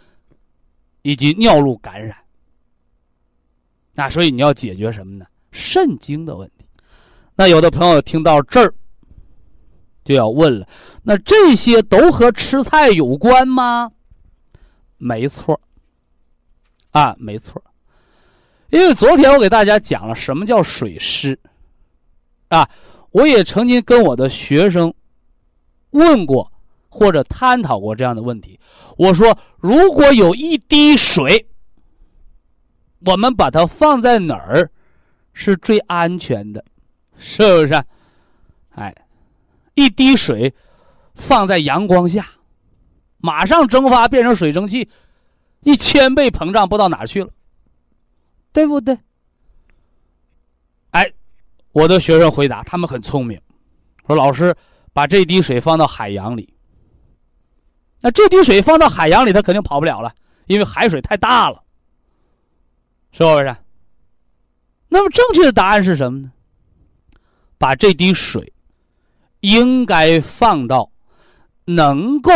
[SPEAKER 3] 以及尿路感染。那所以你要解决什么呢？肾经的问题。那有的朋友听到这儿，就要问了：那这些都和吃菜有关吗？没错。啊，没错。因为昨天我给大家讲了什么叫水湿，啊。我也曾经跟我的学生问过或者探讨过这样的问题。我说，如果有一滴水，我们把它放在哪儿是最安全的？是不是？哎，一滴水放在阳光下，马上蒸发变成水蒸气，一千倍膨胀，不知道哪去了，对不对？我的学生回答：“他们很聪明，说老师把这滴水放到海洋里。那这滴水放到海洋里，它肯定跑不了了，因为海水太大了，是不是？那么正确的答案是什么呢？把这滴水应该放到能够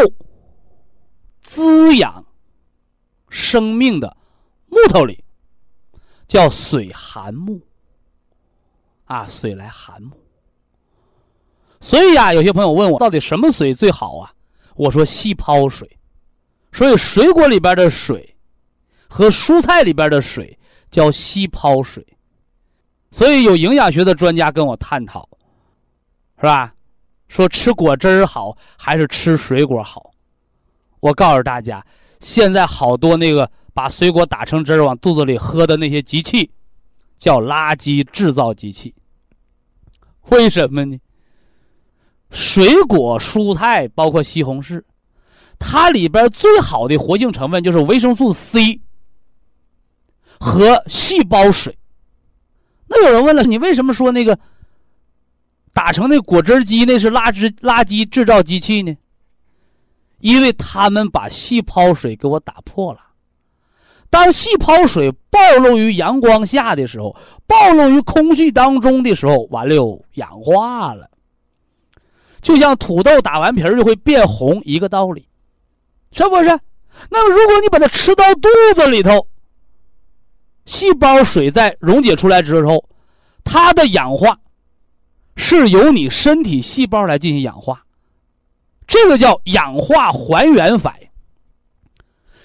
[SPEAKER 3] 滋养生命的木头里，叫水涵木。”啊，水来涵木。所以呀，有些朋友问我，到底什么水最好啊？我说细泡水。所以水果里边的水和蔬菜里边的水叫细泡水。所以有营养学的专家跟我探讨，是吧？说吃果汁好还是吃水果好？我告诉大家，现在好多那个把水果打成汁往肚子里喝的那些机器，叫垃圾制造机器。为什么呢？水果、蔬菜，包括西红柿，它里边最好的活性成分就是维生素 C 和细胞水。那有人问了，你为什么说那个打成那果汁机那是垃圾垃圾制造机器呢？因为他们把细胞水给我打破了。当细胞水暴露于阳光下的时候，暴露于空气当中的时候，完了氧化了，就像土豆打完皮儿就会变红一个道理，是不是？那么如果你把它吃到肚子里头，细胞水在溶解出来之后，它的氧化是由你身体细胞来进行氧化，这个叫氧化还原反应。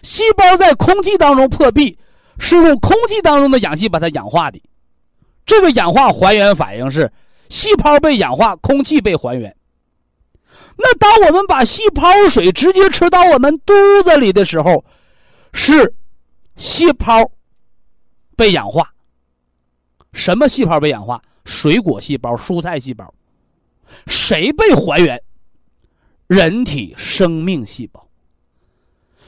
[SPEAKER 3] 细胞在空气当中破壁，是用空气当中的氧气把它氧化的。这个氧化还原反应是细胞被氧化，空气被还原。那当我们把细胞水直接吃到我们肚子里的时候，是细胞被氧化。什么细胞被氧化？水果细胞、蔬菜细胞。谁被还原？人体生命细胞。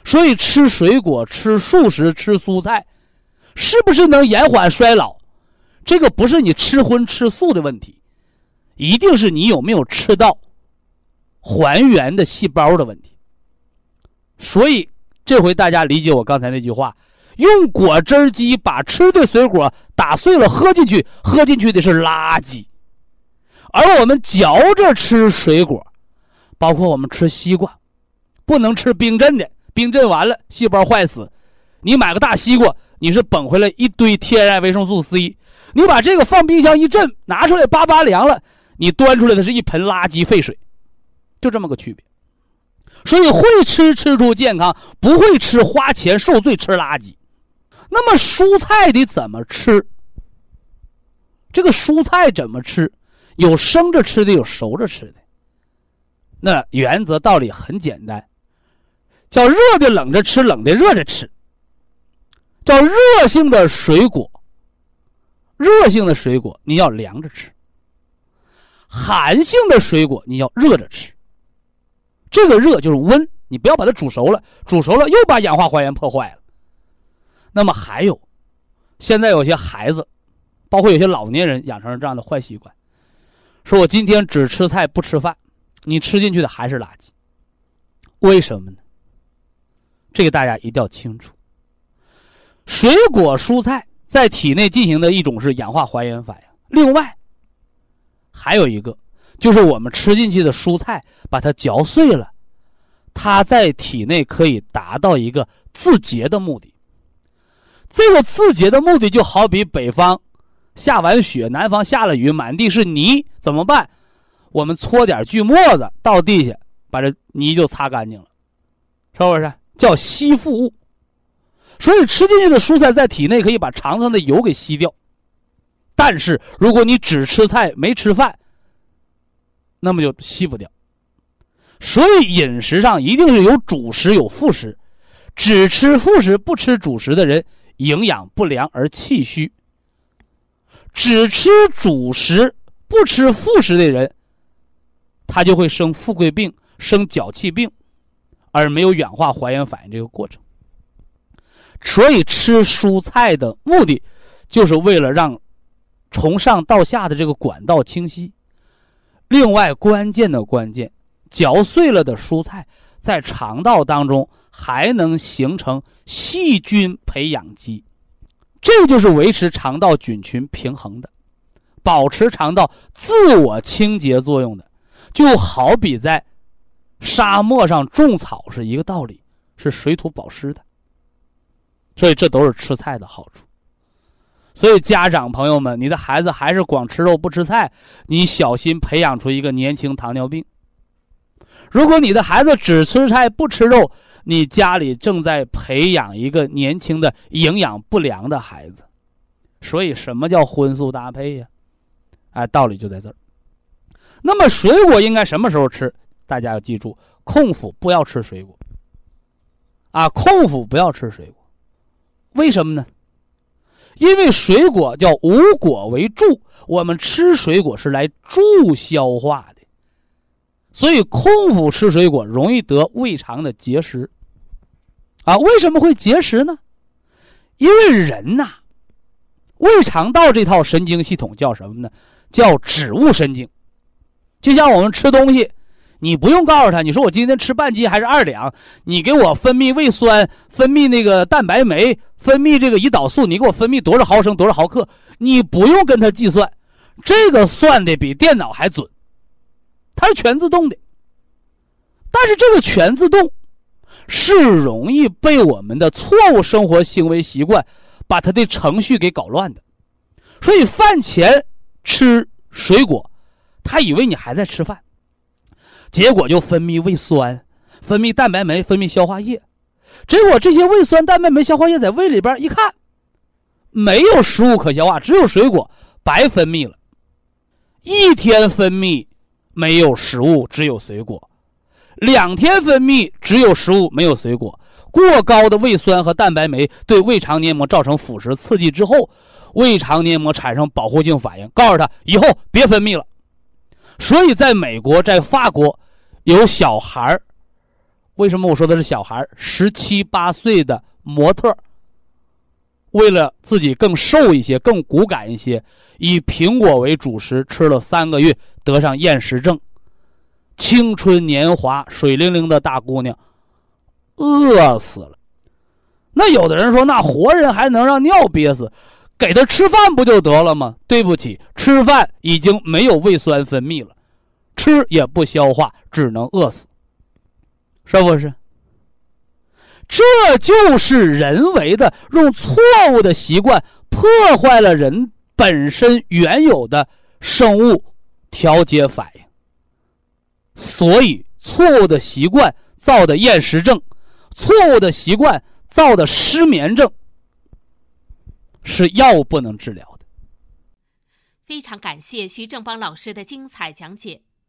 [SPEAKER 3] 所以吃水果、吃素食、吃蔬菜，是不是能延缓衰老？这个不是你吃荤吃素的问题，一定是你有没有吃到还原的细胞的问题。所以这回大家理解我刚才那句话：用果汁机把吃的水果打碎了喝进去，喝进去的是垃圾；而我们嚼着吃水果，包括我们吃西瓜，不能吃冰镇的。冰镇完了，细胞坏死。你买个大西瓜，你是捧回来一堆天然维生素 C。你把这个放冰箱一震，拿出来叭叭凉了，你端出来的是一盆垃圾废水，就这么个区别。所以会吃吃出健康，不会吃花钱受罪吃垃圾。那么蔬菜得怎么吃？这个蔬菜怎么吃？有生着吃的，有熟着吃的。那原则道理很简单，叫热的冷着吃，冷的热着吃。叫热性的水果，热性的水果你要凉着吃；寒性的水果你要热着吃。这个热就是温，你不要把它煮熟了，煮熟了又把氧化还原破坏了。那么还有，现在有些孩子，包括有些老年人养成了这样的坏习惯，说我今天只吃菜不吃饭，你吃进去的还是垃圾。为什么呢？这个大家一定要清楚。水果蔬菜在体内进行的一种是氧化还原反应，另外还有一个就是我们吃进去的蔬菜，把它嚼碎了，它在体内可以达到一个自洁的目的。这个自洁的目的就好比北方下完雪，南方下了雨，满地是泥，怎么办？我们搓点锯末子到地下，把这泥就擦干净了，是不是？叫吸附物。所以吃进去的蔬菜在体内可以把肠上的油给吸掉，但是如果你只吃菜没吃饭，那么就吸不掉。所以饮食上一定是有主食有副食，只吃副食不吃主食的人营养不良而气虚；只吃主食不吃副食的人，他就会生富贵病、生脚气病，而没有氧化还原反应这个过程。所以吃蔬菜的目的，就是为了让从上到下的这个管道清晰。另外，关键的关键，嚼碎了的蔬菜在肠道当中还能形成细菌培养基，这就是维持肠道菌群平衡的，保持肠道自我清洁作用的。就好比在沙漠上种草是一个道理，是水土保湿的。所以这都是吃菜的好处。所以家长朋友们，你的孩子还是光吃肉不吃菜，你小心培养出一个年轻糖尿病。如果你的孩子只吃菜不吃肉，你家里正在培养一个年轻的营养不良的孩子。所以什么叫荤素搭配呀？哎，道理就在这儿。那么水果应该什么时候吃？大家要记住，空腹不要吃水果。啊，空腹不要吃水果。为什么呢？因为水果叫无果为助，我们吃水果是来助消化的，所以空腹吃水果容易得胃肠的结石。啊，为什么会结石呢？因为人呐，胃肠道这套神经系统叫什么呢？叫植物神经，就像我们吃东西。你不用告诉他，你说我今天吃半斤还是二两？你给我分泌胃酸，分泌那个蛋白酶，分泌这个胰岛素，你给我分泌多少毫升多少毫克？你不用跟他计算，这个算的比电脑还准，它是全自动的。但是这个全自动，是容易被我们的错误生活行为习惯把它的程序给搞乱的。所以饭前吃水果，他以为你还在吃饭。结果就分泌胃酸，分泌蛋白酶，分泌消化液。结果这些胃酸、蛋白酶、消化液在胃里边一看，没有食物可消化，只有水果，白分泌了。一天分泌没有食物，只有水果；两天分泌只有食物，没有水果。过高的胃酸和蛋白酶对胃肠黏膜造成腐蚀刺激之后，胃肠黏膜产生保护性反应，告诉他以后别分泌了。所以，在美国，在法国。有小孩儿，为什么我说的是小孩儿？十七八岁的模特，为了自己更瘦一些、更骨感一些，以苹果为主食吃了三个月，得上厌食症，青春年华、水灵灵的大姑娘，饿死了。那有的人说，那活人还能让尿憋死？给他吃饭不就得了吗？对不起，吃饭已经没有胃酸分泌了。吃也不消化，只能饿死，是不是？这就是人为的用错误的习惯破坏了人本身原有的生物调节反应。所以，错误的习惯造的厌食症，错误的习惯造的失眠症，是药物不能治疗的。
[SPEAKER 2] 非常感谢徐正邦老师的精彩讲解，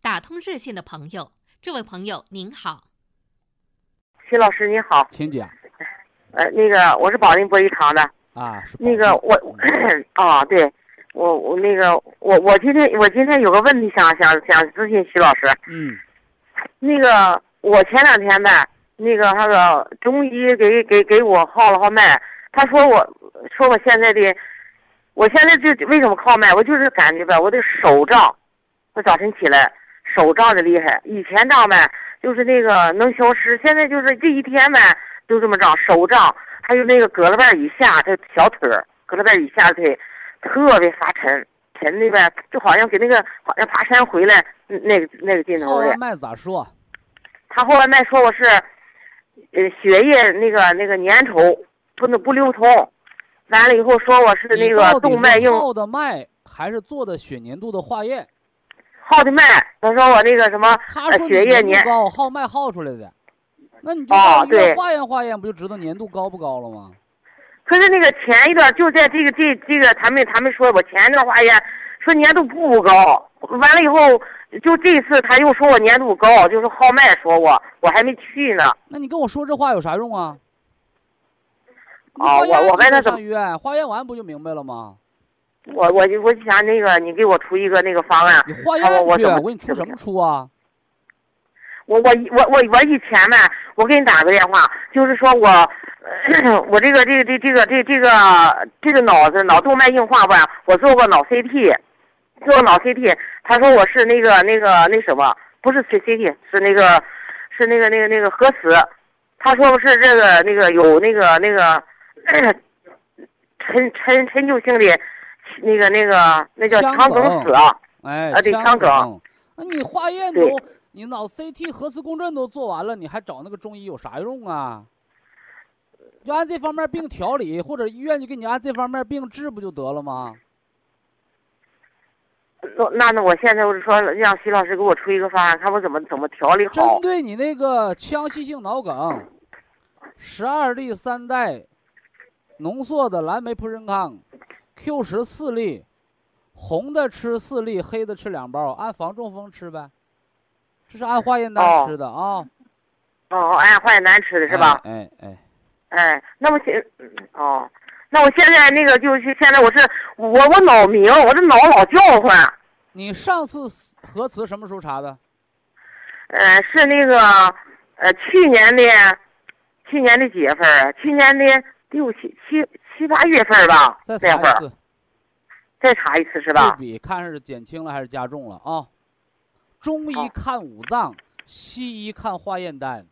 [SPEAKER 2] 打通热线的朋友，这位朋友您好，
[SPEAKER 4] 徐老师您好，
[SPEAKER 3] 请讲
[SPEAKER 4] 呃，那个我是保定博医堂的，
[SPEAKER 3] 啊，是
[SPEAKER 4] 那个我，啊，对，我我那个我我今天我今天有个问题想想想咨询徐老师，
[SPEAKER 3] 嗯。
[SPEAKER 4] 那个我前两天呗，那个那个中医给给给我号了号脉，他说我说我现在的，我现在就为什么号脉，我就是感觉吧，我的手胀，我早晨起来手胀的厉害，以前胀呗就是那个能消失，现在就是这一天呗就这么胀，手胀，还有那个胳肋绊以下这小腿儿，胳肋绊以下的腿特别发沉，沉的呗，就好像给那个好像爬山回来嗯那个那个劲头的
[SPEAKER 3] 号外。卖咋说？
[SPEAKER 4] 他后来卖说我是，呃，血液那个那个粘稠，不能不流通。完了以后说我是那个动脉硬
[SPEAKER 3] 是号的脉还是做的血粘度的化验？
[SPEAKER 4] 耗的脉。他说我那个什么
[SPEAKER 3] 他说
[SPEAKER 4] 血液粘，
[SPEAKER 3] 高，号脉号出来的，那你就
[SPEAKER 4] 哦
[SPEAKER 3] 到医院
[SPEAKER 4] 对
[SPEAKER 3] 化验化验，不就知道粘度高不高了吗？
[SPEAKER 4] 可是那个前一段就在这个这这个他们他们说我前一段化验说粘度不高，完了以后就这次他又说我粘度高，就是号脉说我我还没去呢。
[SPEAKER 3] 那你跟我说这话有啥用啊？你
[SPEAKER 4] 哦
[SPEAKER 3] 化验
[SPEAKER 4] 我我问他怎么
[SPEAKER 3] 就上医院，化验完不就明白了吗？
[SPEAKER 4] 我我就我就想那个你给我出一个那个方案。
[SPEAKER 3] 你化
[SPEAKER 4] 看我
[SPEAKER 3] 验去，
[SPEAKER 4] 我怎么
[SPEAKER 3] 我给你出什么出啊？
[SPEAKER 4] 我我我我我以前吧，我给你打个电话，就是说我，呃 我这个这个这这个这这个这个脑子脑动脉硬化吧，我做过脑 CT，做过脑 CT，他说我是那个那个那什么，不是 CCT，是那个是那个那个那个核磁，他说我是这个那个有那个那个 陈陈陈旧性的那个那个那叫
[SPEAKER 3] 腔
[SPEAKER 4] 腔梗
[SPEAKER 3] 梗
[SPEAKER 4] 死啊，
[SPEAKER 3] 哎，
[SPEAKER 4] 啊对
[SPEAKER 3] 腔
[SPEAKER 4] 腔梗
[SPEAKER 3] 那你化验都，你脑 CT、核磁共振都做完了，你还找那个中医有啥用啊？就按这方面病调理，或者医院就给你按这方面病治，不就得了吗？
[SPEAKER 4] 那那那我现在我是说让徐老师给我出一个方案，看我怎么怎么调理好针。
[SPEAKER 3] 对你那个腔隙性脑梗，十二粒三代浓缩的蓝莓普仁康，Q 十四粒，红的吃四粒，黑的吃两包，按防中风吃呗。这是按化验单
[SPEAKER 4] 哦
[SPEAKER 3] 吃的啊，
[SPEAKER 4] 哦，按化验单吃的是吧？
[SPEAKER 3] 哎哎哎，
[SPEAKER 4] 哎，那我现嗯哦，那我现在那个就是现在我是我我脑鸣，我这脑老叫唤。
[SPEAKER 3] 你上次核磁什么时候查的？
[SPEAKER 4] 呃，是那个呃去年的去年的几月份啊？去年的六七七七八月份吧，
[SPEAKER 3] 再查一次，
[SPEAKER 4] 再查一次是吧对？
[SPEAKER 3] 比看是减轻了还是加重了啊？中医看五脏，西医看化验单。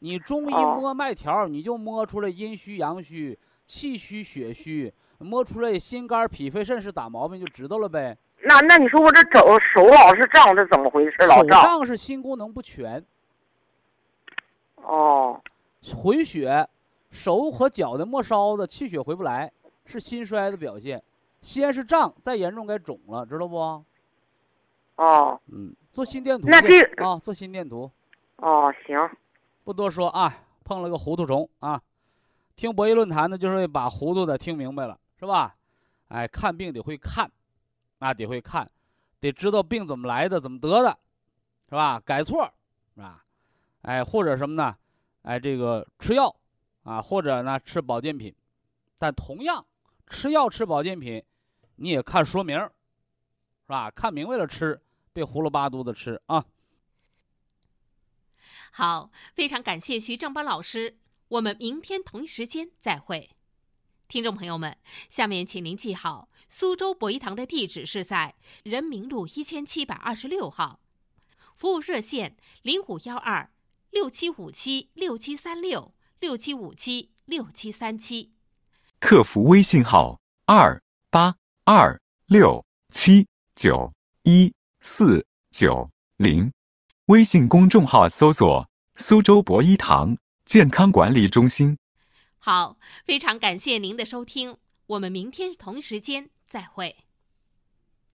[SPEAKER 3] 你中医
[SPEAKER 4] 哦
[SPEAKER 3] 摸脉条，你就摸出来阴虚、阳虚、气虚、血虚，摸出来心肝脾肺肾是咋毛病就知道了呗。
[SPEAKER 4] 那那你说我这手手老是胀，这怎么回事？老
[SPEAKER 3] 手
[SPEAKER 4] 胀。
[SPEAKER 3] 胀是心功能不全，
[SPEAKER 4] 哦
[SPEAKER 3] 回血，手和脚的末梢子气血回不来，是心衰的表现。先是胀，再严重该肿了，知道不？
[SPEAKER 4] 哦
[SPEAKER 3] 嗯，做心电图
[SPEAKER 4] 那
[SPEAKER 3] 去
[SPEAKER 4] 这
[SPEAKER 3] 啊，做心电图。
[SPEAKER 4] 哦，行。
[SPEAKER 3] 不多说啊，碰了个糊涂虫啊。听博弈论坛呢，就是把糊涂的听明白了，是吧？哎，看病得会看，啊，得会看，得知道病怎么来的，怎么得的，是吧？改错，是吧？哎，或者什么呢？哎，这个吃药啊，或者呢吃保健品，但同样吃药吃保健品，你也看说明，是吧？看明白了吃，别胡了八嘟的吃啊。
[SPEAKER 2] 好，非常感谢徐正邦老师，我们明天同一时间再会。听众朋友们，下面请您记好，苏州博医堂的地址是在人民路一千七百二十六号，服务热线零五幺二六七五七六七三六六七五七六七三七。
[SPEAKER 5] 客服微信号二八二六七九一四九零，微信公众号搜索“苏州博一堂健康管理中心”。
[SPEAKER 2] 好，非常感谢您的收听，我们明天同时间再会。